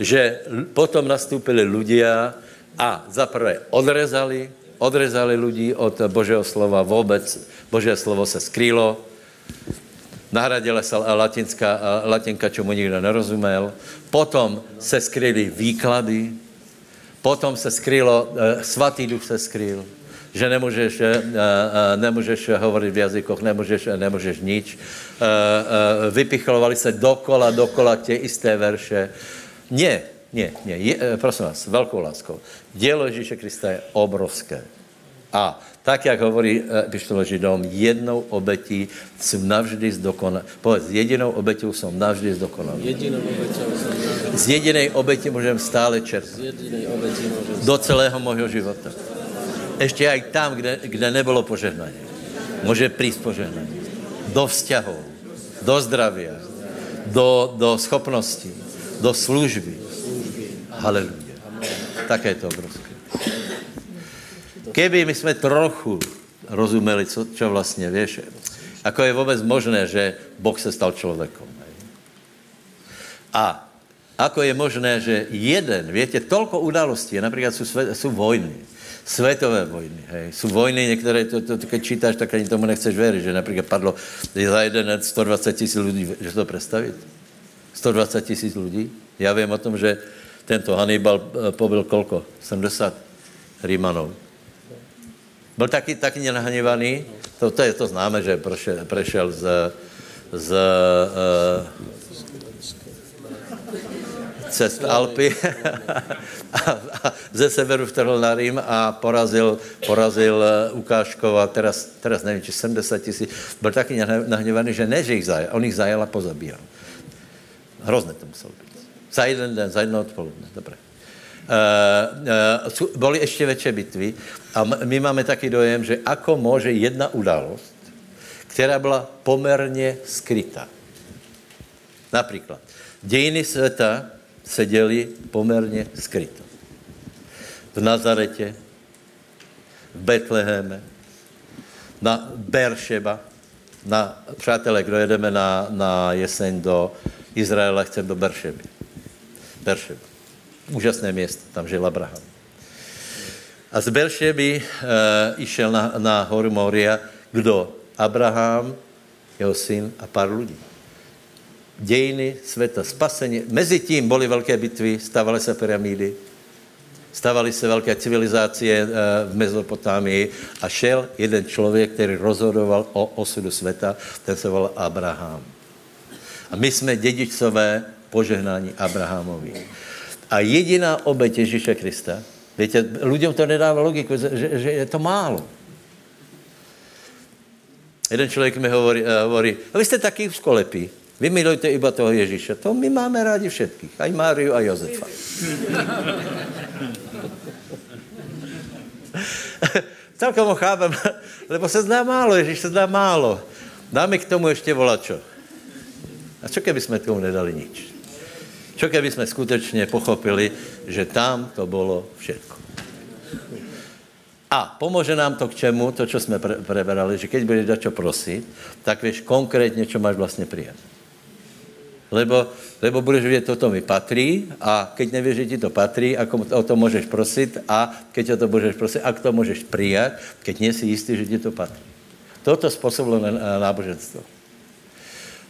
že potom nastúpili ľudia, a zaprvé odrezali, odrezali lidi od Božího slova vůbec. Boží slovo se skrýlo, nahradila se latinská, latinka, čemu nikdo nerozumel. Potom se skryly výklady, potom se skrylo, eh, svatý duch se skryl, že nemůžeš, eh, eh, nemůžeš hovorit v jazykoch, nemůžeš, nemůžeš nič. Vypichlovali se dokola, dokola tě isté verše. Ne, ne, ne, je, eh, prosím vás, velkou láskou. Dělo Ježíše Krista je obrovské. A tak, jak hovorí Pištolo Židom, jednou obetí jsem navždy zdokonal. Povedz, jedinou obetou jsem navždy zdokonal. Jedinou obetou jsem navždy. Z jedinej obeti můžem stále čerpat. Z jedinej obeti můžem Do celého mojho života. Ještě i tam, kde, kde nebylo požehnání. Může přijít požehnání. Do vzťahů, do zdraví, do, do schopností, do služby, Haleluja. Také to obrovské. Keby my jsme trochu rozumeli, co, čo vlastně, víš, ako je vůbec možné, že Boh se stal člověkem. A Ako je možné, že jeden, víte, tolko událostí, například jsou, jsou vojny, světové vojny, hej. Jsou vojny, některé, to, to, to, keď čítáš, tak ani tomu nechceš věřit, že například padlo za jeden 120 tisíc lidí, že to představit? 120 tisíc lidí? Já vím o tom, že tento Hannibal eh, pobyl kolko? 70 Rímanov. Byl taky, taky nenahněvaný, to, to, je, to známe, že prešel, prešel z, z cest Alpy a, a ze severu vtrhl na Rím a porazil, porazil eh, Ukáškova, teraz, teraz nevím, či 70 tisíc, byl taky nahněvaný, že ne, že jich zajel, on jich zajel a pozabíjel. Hrozné to muselo být. Za jeden den, za jedno odpoledne, dobré. Uh, uh, boli ještě větší bitvy a my máme taky dojem, že ako může jedna událost, která byla poměrně skrytá. Například, dějiny světa se děli poměrně skryto. V Nazaretě, v Betleheme, na Beršeba, na, přátelé, kdo jedeme na, na jeseň do Izraela, chcem do Beršeby. Beršeba. Úžasné město, tam žil Abraham. A z Beršeby e, išel na, na horu Moria, kdo? Abraham, jeho syn a pár lidí dějiny světa, spasení. Mezi tím byly velké bitvy, stávaly se pyramidy, stávaly se velké civilizace eh, v Mezopotámii a šel jeden člověk, který rozhodoval o osudu světa, ten se volal Abraham. A my jsme dědičové požehnání Abrahamovi. A jediná oběť Ježíše Krista, víte, lidem to nedává logiku, že, že je to málo. Jeden člověk mi hovorí, uh, hovorí a vy jste taky skolepí. Vy milujte iba toho Ježíše. To my máme rádi všetkých. Aj Máriu, a Jozefa. Celkom ho chápem, lebo se zná málo, Ježíš se zná málo. Dáme k tomu ještě volačo. A čo keby jsme tomu nedali nič? Čo keby jsme skutečně pochopili, že tam to bylo všetko. A pomůže nám to k čemu, to, co jsme pre preberali, že keď budeš dať čo prosit, tak víš konkrétně, čo máš vlastně přijat lebo, lebo budeš vědět, toto mi patří a keď nevíš, že ti to patří, ako o to můžeš prosit a keď o to můžeš prosit, ak to můžeš přijat, keď nie si jistý, že ti to patří. Toto způsobilo náboženstvo.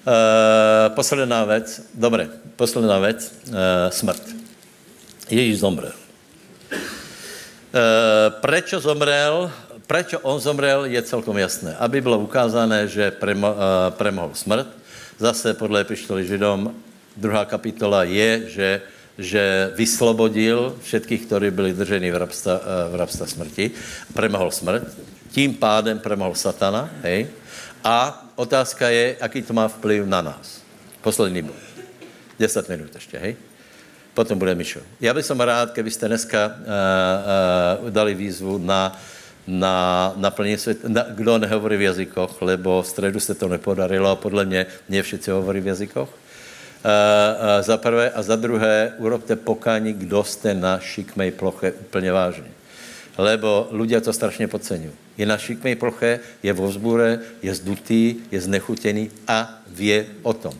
Uh, posledná věc, dobré, posledná věc, uh, smrt. Ježíš zomrel. Uh, prečo zomrel? Prečo on zomrel, je celkom jasné. Aby bylo ukázané, že premo, uh, premohl smrt, Zase podle epištoly Židom, druhá kapitola je, že, že vyslobodil všetkých, kteří byli drženi v rabsta, eh, v rabsta smrti, premohl smrt, tím pádem premohl satana, hej, a otázka je, jaký to má vplyv na nás. Poslední bod. 10 minut ještě, hej? Potom bude Mišo. Já bych som rád, kdybyste dneska uh, uh, dali výzvu na na naplnění svět, na, kdo nehovorí v jazykoch, lebo v středu se to nepodarilo a podle mě ne všichni hovorí v jazykoch. Uh, uh, za prvé a za druhé urobte pokání, kdo jste na šikmej ploche úplně vážně. Lebo ľudia to strašně podceňují. Je na šikmej ploche, je v vzbure, je zdutý, je znechutěný a vě o tom.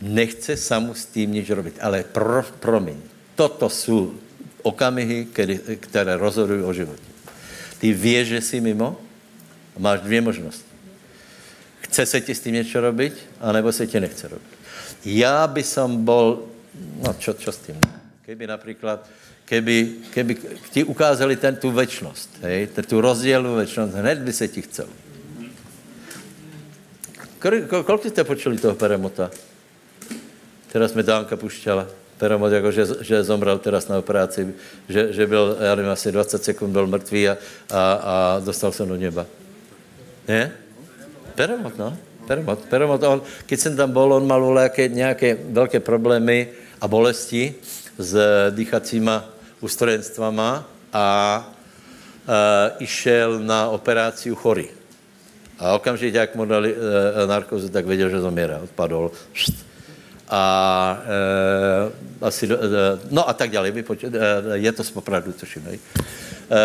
Nechce samu s tím nič robit, ale pro, promiň, toto jsou okamihy, které rozhodují o životě. Ty víš, že jsi mimo? Máš dvě možnosti. Chce se ti s tím něco robit, anebo se ti nechce robit. Já by som bol, no čo, čo s tím? Keby například, keby, keby ti ukázali ten, tu večnost, hej, tu rozdělnou večnost, hned by se ti chcel. Kolik jste počuli toho Peremota? Teraz mi Dánka pušťala. Peromot, jako že, že zomrel teraz na operaci, že, že byl, já nevím, asi 20 sekund byl mrtvý a, a, a dostal se do neba. Ne? Peromot, no. Peromot. Peromot, on, když jsem tam byl, on mal nějaké, nějaké velké problémy a bolesti s dýchacíma ústrojenstvama a uh, išel na operaci chorý. A okamžitě, jak mu dali uh, narkozu, tak věděl, že zomírá. Odpadol. A e, asi, e, no a tak dále. E, je to z popravdu, tuším. E,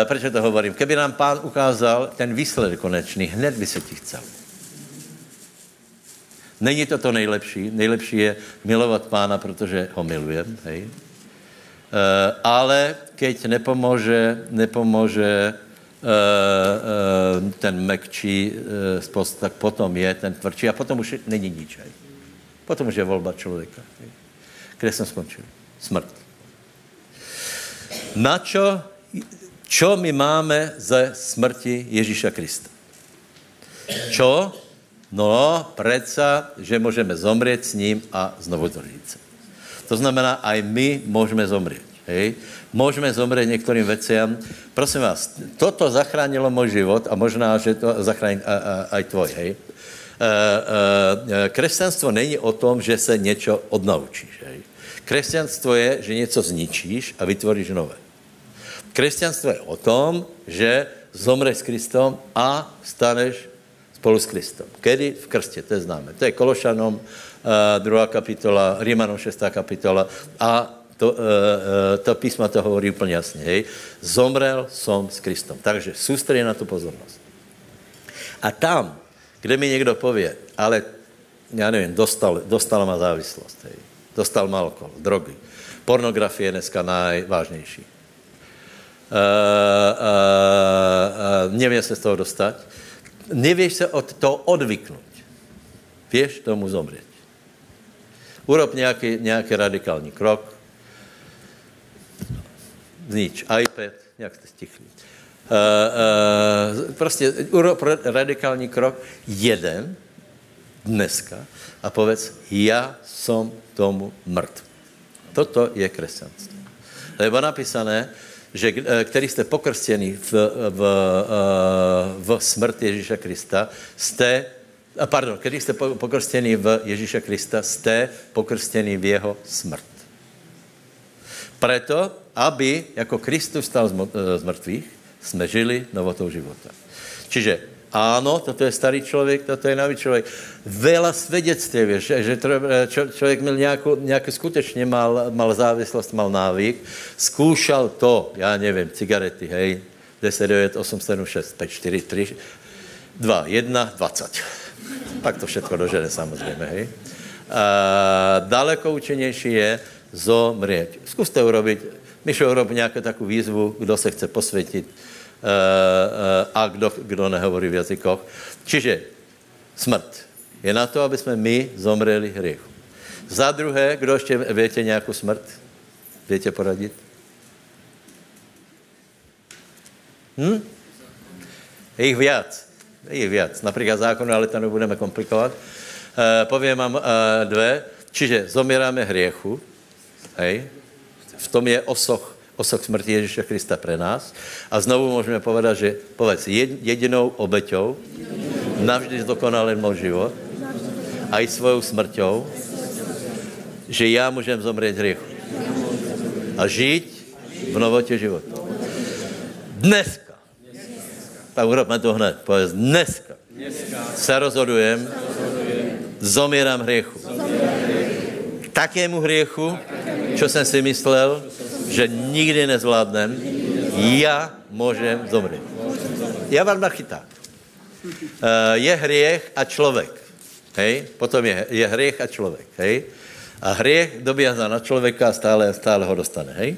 proč to hovorím? Keby nám pán ukázal ten výsledek konečný, hned by se ti chcel. Není to to nejlepší. Nejlepší je milovat pána, protože ho milujem. Hej. Uh, ale keď nepomůže, nepomůže uh, uh, ten mekčí spost, tak potom je ten tvrdší a potom už není nič. Hej. Potom už je volba člověka. Kde jsem skončil? Smrt. Na čo, čo my máme ze smrti Ježíša Krista? Čo? No, predsa, že můžeme zomřít s ním a znovu se. To znamená, aj my můžeme zomřít. Hej? Můžeme zomřít některým veciam. Prosím vás, toto zachránilo můj život a možná, že to zachrání aj tvoj. Hej? E, e, křesťanstvo není o tom, že se něco odnaučíš. Hej? Křesťanstvo je, že něco zničíš a vytvoříš nové. Křesťanstvo je o tom, že zomřeš s Kristom a staneš spolu s Kristom. Kedy? V krstě, to je známe. To je Kološanom, druhá kapitola, Rímanom 6. kapitola a to, uh, uh, to písma to hovorí úplně jasně. Hej. Zomrel som s Kristom. Takže soustředí na tu pozornost. A tam, kde mi někdo pově, ale já nevím, dostal, dostala má závislost, hej. dostal má alkohol, drogy, pornografie je dneska najvážnější. Uh, uh, uh, nevím se z toho dostat. Nevíš se od toho odvyknout. Věš tomu zomřít. Urob nějaký, nějaký radikální krok, znič iPad, jak jste stichli. Uh, uh, prostě urob radikální krok, jeden, dneska, a povedz, já jsem tomu mrtv. Toto je křesťanství. Lebo napísané, že který jste pokrstěni v, v, v smrt Ježíša Krista, jste, pardon, který jste pokrstěni v Ježíša Krista, jste pokrstěni v jeho smrt. Proto, aby jako Kristus stal z mrtvých, jsme žili novotou života. Čiže Áno, toto je starý člověk, toto je nový člověk. Vela svědectví, že, že čo, člověk měl nějakou, nějaký skutečně mal, mal závislost, mal návyk, zkoušel to, já nevím, cigarety, hej, 10, 9, 8, 7, 6, 5, 4, 3, 2, 1, 20. Pak to všechno dožene samozřejmě, hej. A daleko účinnější je zomřít. Zkuste urobit, Mišo, urob nějakou takovou výzvu, kdo se chce posvětit, Eh, eh, a kdo, kdo nehovorí v jazykoch. Čiže smrt je na to, aby jsme my zomřeli hriechu. Za druhé, kdo ještě větě nějakou smrt? Větě poradit? Hm? Je jich viac. Je jich viac. Například zákon, ale to nebudeme komplikovat. Uh, povím vám uh, dvě. Čiže zomíráme hriechu. Hej. V tom je osoch osoch smrti Ježíše Krista pre nás. A znovu můžeme povedat, že povedz, jedinou obeťou navždy zdokonalen můj život a i svojou smrťou, že já můžem zomřít hriechu a žít v novotě života. Dneska. Tak urobme to hned. Povedz, dneska se rozhodujem, zomírám hriechu. Takému hriechu, čo jsem si myslel, že nikdy nezvládnem, já můžem zomřít. Já vám nachytám. Eh, je hriech a člověk. Hej? Potom je, je hriech a člověk. Hej? A hriech dobíhá na člověka a stále, stále ho dostane. Hej?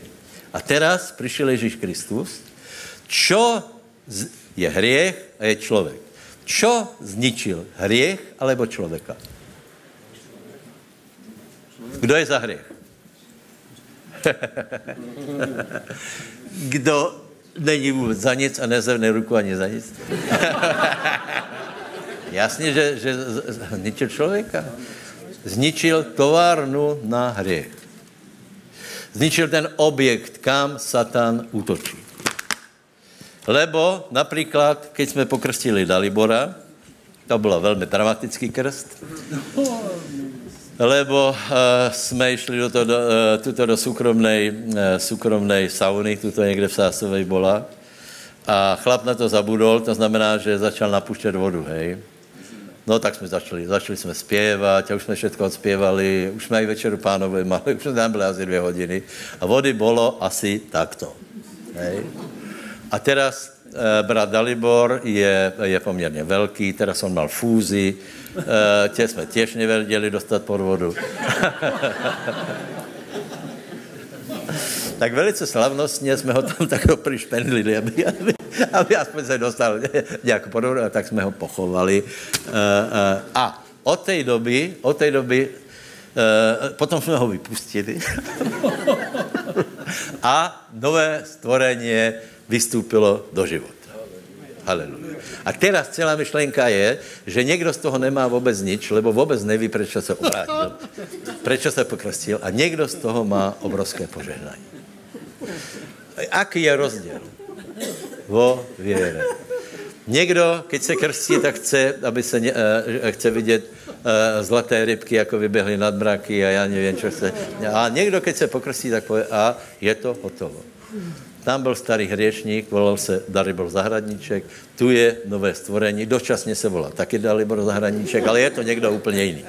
A teraz přišel Ježíš Kristus. Čo je hriech a je člověk? Čo zničil? Hriech alebo člověka? Kdo je za hriech? Kdo není vůbec za nic a nezevne ruku ani za nic. Jasně, že, že zničil člověka. Zničil továrnu na hřích. Zničil ten objekt, kam Satan útočí. Lebo například, když jsme pokrstili Dalibora, to byl velmi dramatický krst, lebo uh, jsme išli do, to, do, uh, tuto do soukromnej, uh, soukromnej sauny, tuto někde v Sásovej bola. A chlap na to zabudol, to znamená, že začal napuštět vodu, hej. No tak jsme začali, začali jsme zpěvat, a už jsme všechno odspěvali, už jsme i večeru pánové mali, už jsme tam byli asi dvě hodiny. A vody bylo asi takto, hej. A teraz brat Dalibor je, je poměrně velký, teraz on mal fúzi, e, tě jsme těž nevěděli dostat pod vodu. tak velice slavnostně jsme ho tam tak prišpendlili, aby, aby, aby aspoň se dostal nějak pod vodu, tak jsme ho pochovali. E, e, a od té doby, od té doby e, potom jsme ho vypustili a nové stvorení vystoupilo do života. Haleluja. A teraz celá myšlenka je, že někdo z toho nemá vůbec nič, lebo vůbec neví, proč se obrátil, proč se pokrstil a někdo z toho má obrovské požehnání. Aký je rozdíl? Vo věre. Někdo, keď se krstí, tak chce, aby se uh, chce vidět uh, zlaté rybky, jako vyběhly nad mraky a já nevím, co se. A někdo, keď se pokrstí, tak pově, a je to hotovo. Tam byl starý hřešník, volal se Dalibor Zahradníček, tu je nové stvorení, dočasně se volá taky Dalibor Zahradníček, ale je to někdo úplně jiný.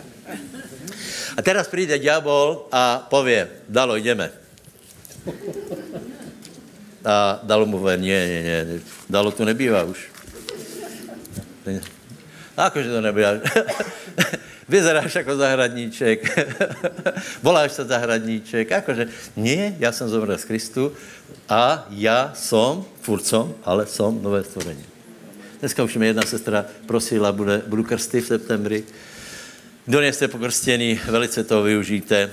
A teraz přijde ďábel a pově, Dalo, jdeme. A Dalo mu ne, ne, ne, Dalo tu nebývá už. Akože to nebývá. Vyzeráš jako zahradníček, voláš se zahradníček, akože nie, já jsem zomrel z Kristu a já som, furt som, ale som nové stvorení. Dneska už mě jedna sestra prosila, bude, budu krsty v septembri. Kdo nejste pokrstěný, velice to využijte. E,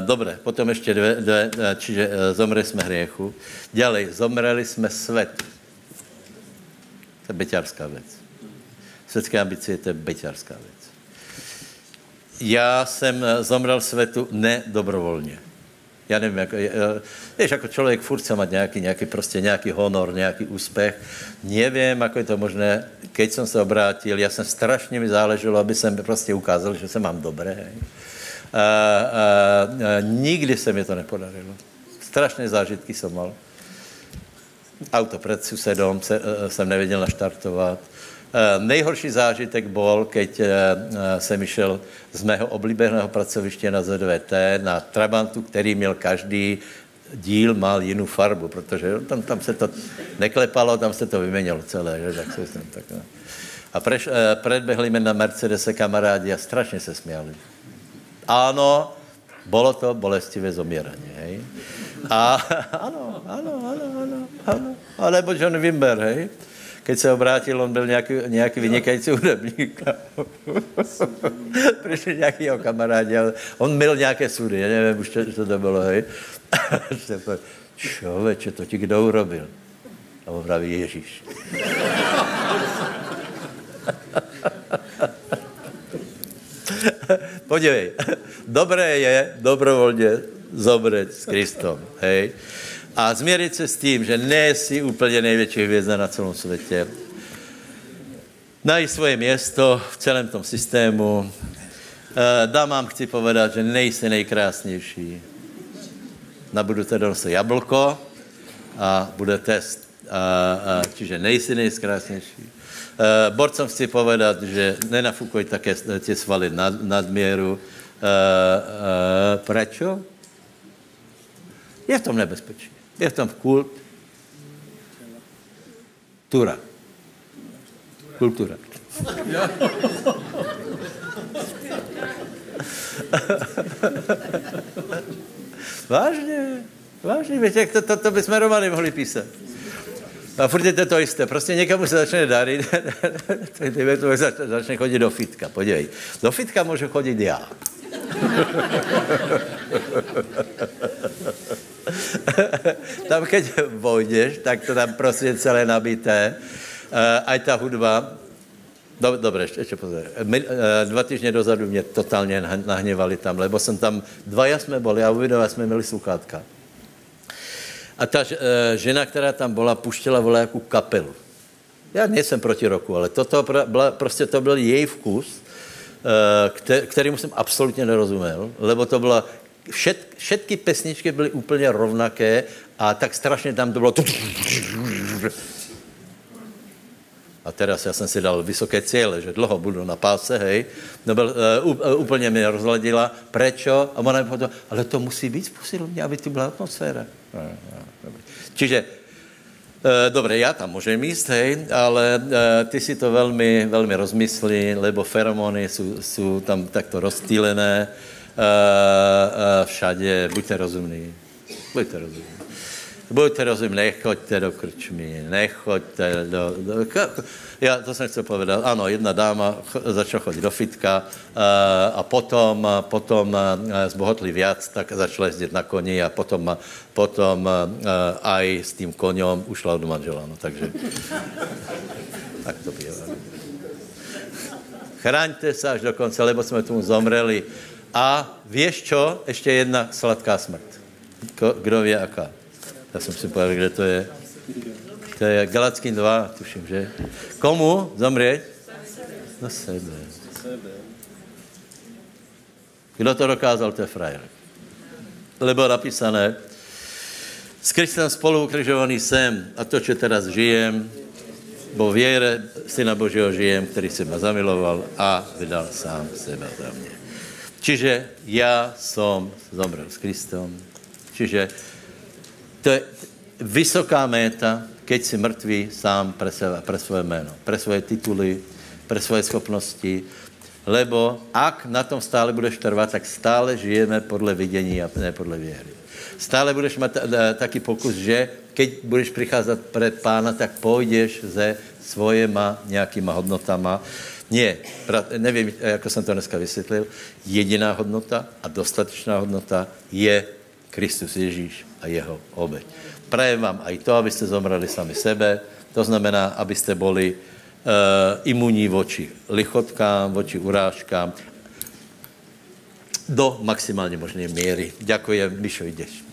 dobré, potom ještě dvě, dvě čiže e, zomreli jsme hriechu. Ďalej, zomreli jsme svět. To je beťarská věc. Světské ambice to je beťarská věc já jsem eh, zomrel světu nedobrovolně. Já nevím, jako, víš, jako člověk furt chce mít nějaký, nějaký, prostě nějaký honor, nějaký úspěch. Nevím, jak je to možné. Keď jsem se obrátil, já jsem strašně mi záleželo, aby jsem prostě ukázal, že se mám dobré. A, a, a, nikdy se mi to nepodarilo. Strašné zážitky jsem mal. Auto před susedom se, eh, jsem nevěděl naštartovat. Eh, nejhorší zážitek byl, keď jsem išel z mého oblíbeného pracoviště na ZVT, na Trabantu, který měl každý díl mal jinou farbu, protože tam, tam se to neklepalo, tam se to vyměnilo celé, že? tak se jsem tak, no. A preš, eh, predbehli mě na Mercedese kamarádi a strašně se směli. Ano, bylo to bolestivé zomírání, hej. A ano, ano, ano, ano, ano. Alebo John Wimber, hej keď se obrátil, on byl nějaký, nějaký vynikající hudebník. Přišli nějaký jeho kamarádi, ale on měl nějaké sudy, já nevím už, co to bylo, hej. Čověče, to ti kdo urobil? A on praví Ježíš. Podívej, dobré je dobrovolně zomřet s Kristom, hej a změřit se s tím, že nejsi úplně největší hvězda na celém světě. Najít svoje město v celém tom systému. Eh, Dámám chci povedat, že nejsi nejkrásnější. Na budete donosit jablko a bude test. A, a, čiže nejsi nejkrásnější. Borcom chci povedat, že nenafukuj také tě svaly nad, nadměru. Prečo? Je v tom nebezpečí. Je tam kult. Tura. Kultura. vážně, vážně, víte, jak to, to, to bychom romany mohli písat. A furt je to to jisté. Prostě někomu se začne darit, to začne chodit do fitka. Podívej, do fitka můžu chodit já. tam, keď vojdeš, tak to tam prostě celé nabité. Uh, aj ta hudba, do, dobré, ještě, ještě pozor. My, uh, dva týdny dozadu mě totálně nahněvali tam, lebo jsem tam, dva jsme byli a uvidovali jsme měli sluchátka. A ta uh, žena, která tam byla, puštěla vole jako kapelu. Já nejsem proti roku, ale toto byla, prostě to byl její vkus, kterému jsem absolutně nerozuměl, lebo to byla všet, všetky pesničky byly úplně rovnaké a tak strašně tam to bylo... A teraz já jsem si dal vysoké cíle, že dlouho budu na páse, hej. No byl, uh, úplně mě rozladila. Prečo? A ona mi ale to musí být posilovně, aby tu byla atmosféra. Čiže E, dobre, ja tam môžem ísť, hej, ale ty si to veľmi, veľmi rozmyslí, lebo feromóny sú, sú tam takto rozstýlené všade. Buďte rozumní. Buďte rozumní. Buďte rozumní, nechoďte do krčmy, nechoďte do... do ja to som chcel povedať. Áno, jedna dáma začala chodiť do fitka a potom, potom zbohotli viac, tak začala jezdit na koni a potom, potom aj s tým koňom ušla od manžela. No, takže tak to býva. Chraňte sa až do konce, lebo sme tu zomreli. A vieš čo? Ešte jedna sladká smrť. Kdo vie aká? Ja som si povedal, kde to je. To je Galackým 2, tuším, že? Komu zomrieť? Na sebe. Kdo to dokázal, to je frajer. Lebo napísané, s Kristem spolu ukrižovaný jsem a to, čo teraz žijem, bo viere Syna Božího žijem, který se ma zamiloval a vydal sám seba za mě. Čiže já som zomrel s Kristom. Čiže to je vysoká méta, keď si mrtvý sám pre seba, pre svoje jméno, pre svoje tituly, pre svoje schopnosti, lebo ak na tom stále budeš trvat, tak stále žijeme podle vidění a ne podle věry. Stále budeš mít taký pokus, že keď budeš přicházet před pána, tak půjdeš se svojema nějakýma hodnotama. Nie, nevím, jako jsem to dneska vysvětlil, jediná hodnota a dostatečná hodnota je Kristus Ježíš a jeho obeď. Prajem vám aj to, abyste zomrali sami sebe, to znamená, abyste boli uh, imunní voči lichotkám, voči urážkám do maximálně možné míry. Děkuji, Mišo, jdeš.